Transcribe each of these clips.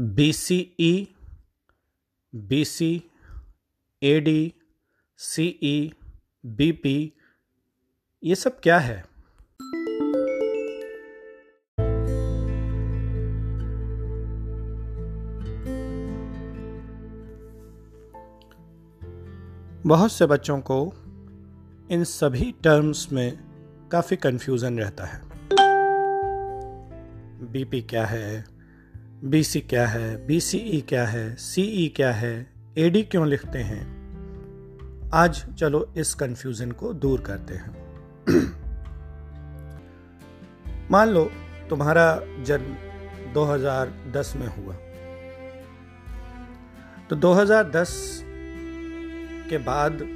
B C E B C A D C E B P ये सब क्या है? बहुत से बच्चों को इन सभी टर्म्स में काफ़ी कंफ्यूजन रहता है। बीपी क्या है? बीसी क्या है? बीसीई क्या है? सीई क्या है? एडी क्यों लिखते हैं? आज चलो इस कंफ्यूजन को दूर करते हैं। मान लो तुम्हारा जन्म 2010 में हुआ। तो 2010 के बाद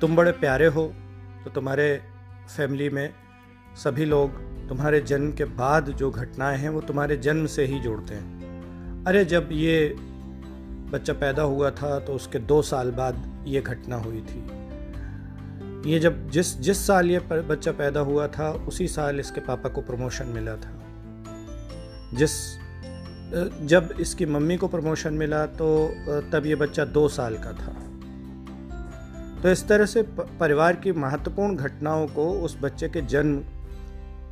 तुम बड़े प्यारे हो तो तुम्हारे फैमिली में सभी लोग तुम्हारे जन्म के बाद जो घटनाएँ हैं, वो तुम्हारे जन्म से ही जोड़ते हैं। अरे, जब ये बच्चा पैदा हुआ था तो उसके दो साल बाद ये घटना हुई थी। ये जब जिस जिस साल ये बच्चा पैदा हुआ था, उसी साल इसके पापा को प्रमोशन मिला था। जिस जब इसकी मम्मी को प्रमोशन मिला तो तब ये बच्चा दो साल का था। तो इस तरह से परिवार की महत्वपूर्ण घटनाओं को उस बच्चे के जन्म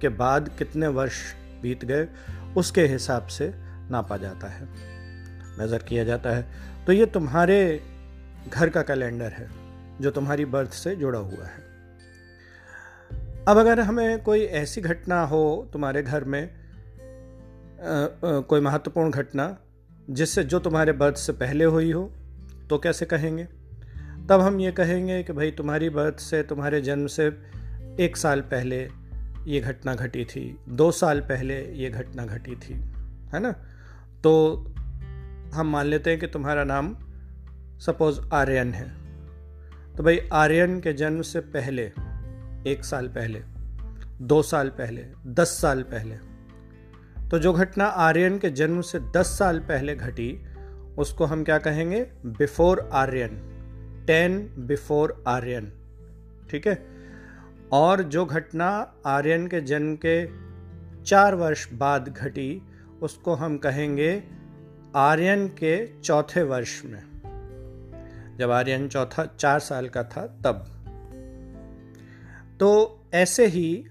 के बाद कितने वर्ष बीत गए उसके हिसाब से नापा जाता है। मेज़र किया जाता है। तो ये तुम्हारे घर का कैलेंडर है जो तुम्हारी बर्थ से जुड़ा हुआ है। अब अगर हमें कोई ऐसी घटना हो तुम्हारे घर में आ, आ, कोई महत्वपूर्ण घटना जिससे जो तुम्हारे बर्थ से पहले हुई हो तो कैसे कहेंगे? तब हम ये कहेंगे कि भाई तुम्हारी बर्थ से तुम्हारे जन्म से एक साल पहले ये घटना घटी थी। दो साल पहले ये घटना घटी थी, है ना? तो हम मान लेते हैं कि तुम्हारा नाम सपोज़ आर्यन है। तो भाई आर्यन के जन्म से पहले, एक साल पहले, दो साल पहले, दस साल पहले तो जो घटना आर्यन के जन्म से दस साल पहले घटी, उसको हम क्या कहेंगे? Before Aryan. Ten before Aryan. ठीक है? और जो घटना आर्यन के जन्म के चार वर्ष बाद घटी उसको हम कहेंगे आर्यन के चौथे वर्ष में। जब आर्यन चौथा चार साल का था तब। तो ऐसे ही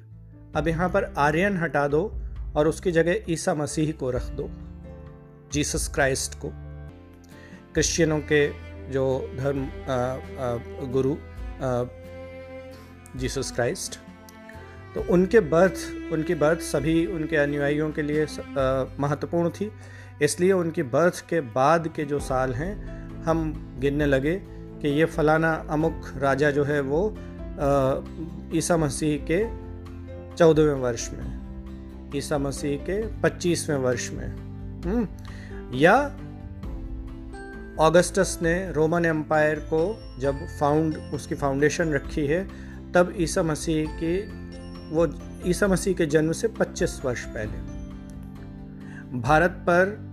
अब यहाँ पर आर्यन हटा दो और उसकी जगह ईसा मसीह को रख दो जीसस क्राइस्ट को। क्रिश्चियनों के जो धर्म आ, आ, गुरु जीसस क्राइस्ट। तो उनके बर्थ उनकी बर्थ सभी उनके अनुयायियों के लिए महत्वपूर्ण थी। इसलिए उनकी बर्थ के बाद के जो साल हैं हम गिनने लगे कि ये फलाना अमुक राजा जो है वो ईसा मसीह के चौदहवें वर्ष में ईसा मसीह के पच्चीसवें वर्ष में हम्म, या ऑगस्टस ने रोमन एम्पायर को जब फाउंड उसकी फाउंडेशन रखी है तब ईसा मसीह की, वो ईसा मसीह के जन्म से 25 वर्ष पहले। भारत पर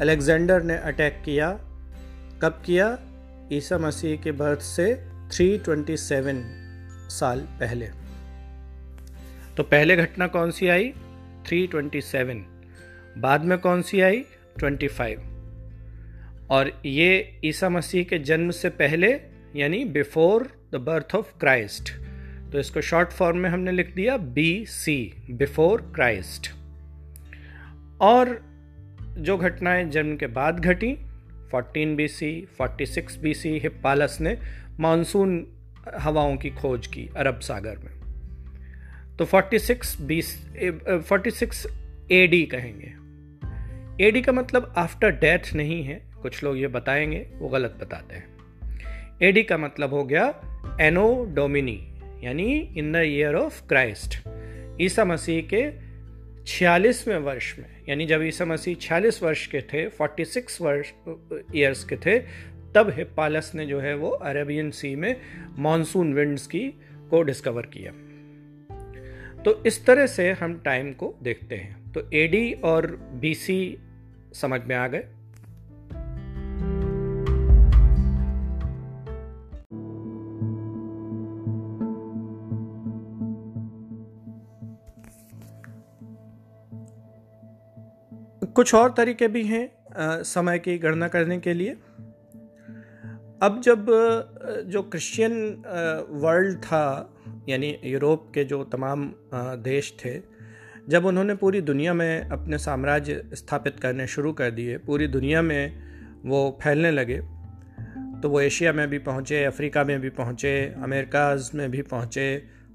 अलेक्जेंडर ने अटैक किया। कब किया? ईसा मसीह के बर्थ से 327 साल पहले। तो पहले घटना कौन सी आई? 327 बाद में कौन सी आई? 25 और ये ईसा मसीह के जन्म से पहले यानी before the birth of Christ तो इसको शॉर्ट फॉर्म में हमने लिख दिया बी सी बिफोर क्राइस्ट और जो घटनाएँ जन्म के बाद घटी 14 B C forty six B C Hippalus ने मानसून हवाओं की खोज की अरब सागर में। तो 46 B forty six A D कहेंगे। ए डी का मतलब आफ्टर डेथ नहीं है, कुछ लोग ये बताएँगे, वो गलत बताते हैं। एडी का मतलब हो गया एनो डोमिनी यानी in the year of Christ ईसा मसीह के छियालीसवें वर्ष में, यानी जब ईसा मसीह छियालीस वर्ष के थे 46 वर्ष ईयर्स के थे, तब हिप्पालस ने जो है वो अरेबियन सी में मॉनसून विंड्स की, को डिस्कवर किया। तो इस तरह से हम टाइम को देखते हैं। तो एडी और बीसी समझ में आ गए। कुछ और तरीके भी हैं समय की गणना करने के लिए। अब जब जो क्रिश्चियन वर्ल्ड था, यानी यूरोप के जो तमाम देश थे, जब उन्होंने पूरी दुनिया में अपने साम्राज्य स्थापित करने शुरू कर दिए, पूरी दुनिया में वो फैलने लगे तो वो एशिया में भी पहुँचे, अफ्रीका में भी पहुँचे, अमेरिकाज में भी पहुँचे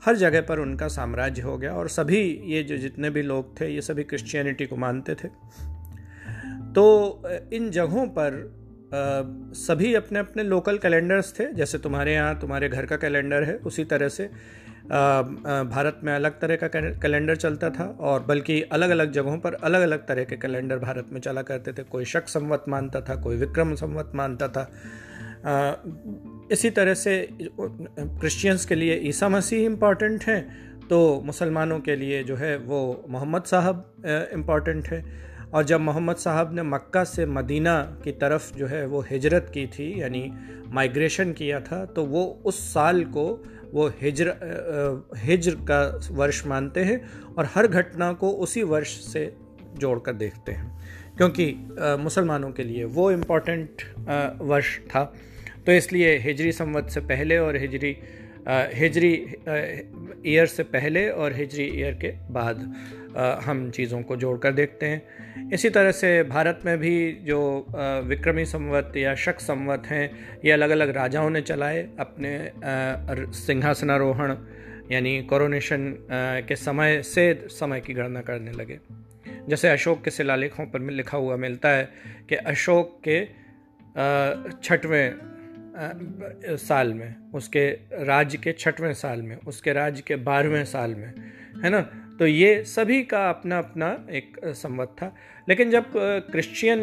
हर जगह पर उनका साम्राज्य हो गया और सभी ये जो जितने भी लोग थे ये सभी क्रिश्चियनिटी को मानते थे। तो इन जगहों पर आ, सभी अपने अपने लोकल कैलेंडर्स थे जैसे तुम्हारे यहाँ तुम्हारे घर का कैलेंडर है उसी तरह से भारत में अलग तरह का कैलेंडर चलता था और बल्कि अलग अलग जगहों पर अलग अलग तरह के कैलेंडर भारत में चला करते थे। कोई शक संवत मानता था कोई विक्रम संवत मानता था इसी तरह से क्रिश्चियंस के लिए ईसा मसीह इंपॉर्टेंट हैं तो मुसलमानों के लिए जो है वो मोहम्मद साहब इंपॉर्टेंट है। और जब मोहम्मद साहब ने मक्का से मदीना की तरफ़ जो है वो हिजरत की थी, यानी माइग्रेशन किया था तो वो उस साल को वो हिजर हिजर का वर्ष मानते हैं और हर घटना को उसी वर्ष से जोड़कर देखते हैं। क्योंकि मुसलमानों के लिए वो इम्पोर्टेंट वर्ष था। तो इसलिए हिजरी संवत से पहले और हिजरी हिजरी ईयर से पहले और हिजरी ईयर के बाद हम चीज़ों को जोड़कर देखते हैं। इसी तरह से भारत में भी जो विक्रमी संवत या शक संवत हैं, ये अलग अलग राजाओं ने चलाए अपने सिंहासनारोहण, यानी कोरोनेशन के समय से समय की गणना करने लगे। जैसे अशोक के शिलालेखों पर लिखा हुआ मिलता है कि अशोक के छठवें साल में, उसके राज्य के छठवें साल में, उसके राज्य के बारहवें साल में, है ना? तो ये सभी का अपना अपना एक संवत था। लेकिन जब क्रिश्चियन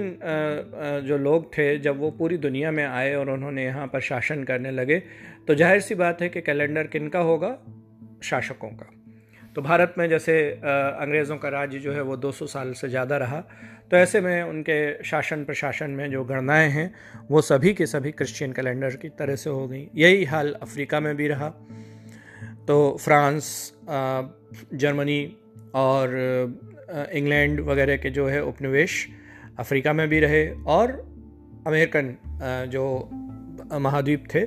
जो लोग थे, जब वो पूरी दुनिया में आए और उन्होंने यहाँ पर शासन करने लगे तो ज़ाहिर सी बात है कि कैलेंडर किन का होगा? शासकों का। तो भारत में जैसे अंग्रेज़ों का राज्य जो है वो 200 साल से ज़्यादा रहा। तो ऐसे में उनके शासन प्रशासन में जो गणनाएँ हैं, वो सभी के सभी क्रिश्चियन कैलेंडर की तरह से हो गई। यही हाल अफ्रीका में भी रहा। तो फ्रांस जर्मनी और इंग्लैंड वगैरह के जो है उपनिवेश अफ्रीका में भी रहे और अमेरिकन जो महाद्वीप थे,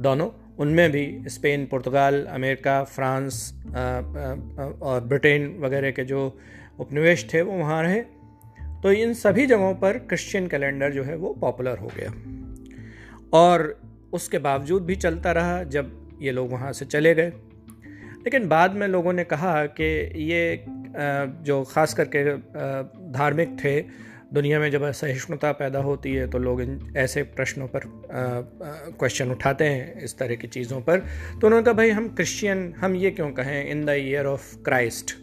दोनों उनमें भी स्पेन, पुर्तगाल, अमेरिका, फ्रांस और ब्रिटेन वगैरह के जो उपनिवेश थे, वो वहाँ रहे। तो इन सभी जगहों पर क्रिश्चियन कैलेंडर जो है, वो पॉपुलर हो गया। और उसके बावजूद भी चलता रहा जब ये लोग वहाँ से चले गए। लेकिन बाद में लोगों ने कहा कि ये जो ख़ास करके धार्मिक थे दुनिया में जब असहिष्णुता पैदा होती है तो लोग इन ऐसे प्रश्नों पर क्वेश्चन उठाते हैं इस तरह की चीज़ों पर। तो उन्होंने कहा, भाई, हम क्रिश्चियन हम ये क्यों कहें? In the year of Christ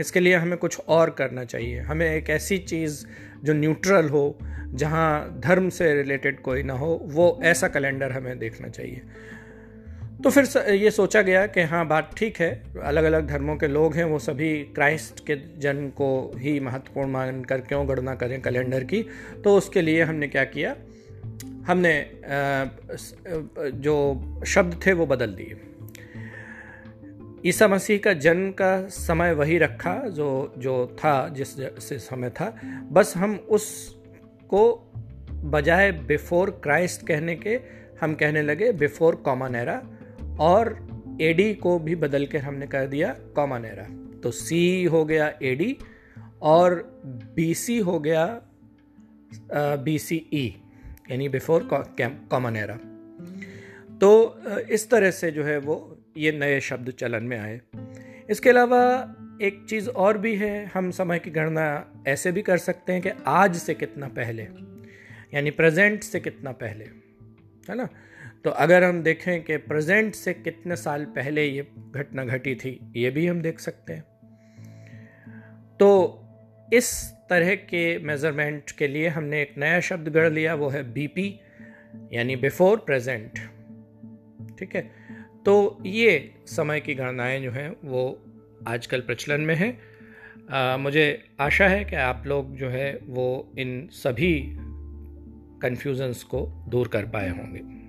इसके लिए हमें कुछ और करना चाहिए। हमें एक ऐसी चीज़ जो न्यूट्रल हो, जहाँ धर्म से रिलेटेड कोई ना हो, वो ऐसा कैलेंडर हमें देखना चाहिए। तो फिर ये सोचा गया कि हाँ बात ठीक है। अलग अलग धर्मों के लोग हैं, वो सभी क्राइस्ट के जन्म को ही महत्वपूर्ण मान कर क्यों गणना करें कैलेंडर की? तो उसके लिए हमने क्या किया? हमने जो शब्द थे, वो बदल दिए। ईसा मसीह का जन्म का समय वही रखा, जो जो था, जिस से समय था। बस हम उसको बजाय बिफोर क्राइस्ट कहने के, हम कहने लगे बिफोर कॉमन एरा। और एडी को भी बदल कर हमने कर दिया कॉमन एरा तो सी हो गया एडी और बीसी हो गया बी सी ई यानी बिफोर कॉमन एरा तो इस तरह से जो है वो ये नए शब्द चलन में आए। इसके अलावा एक चीज़ और भी है, हम समय की गणना ऐसे भी कर सकते हैं कि आज से कितना पहले, यानी प्रेजेंट से कितना पहले, है ना? तो अगर हम देखें कि प्रेजेंट से कितने साल पहले ये घटना घटी थी, ये भी हम देख सकते हैं। तो इस तरह के मेज़रमेंट के लिए हमने एक नया शब्द गढ़ लिया, वो है बीपी यानी बिफोर प्रेजेंट ठीक है? तो ये समय की गणनाएँ जो हैं, वो आजकल प्रचलन में है। मुझे आशा है कि आप लोग जो है, वो इन सभी कन्फ्यूज़न्स को दूर कर पाए होंगे।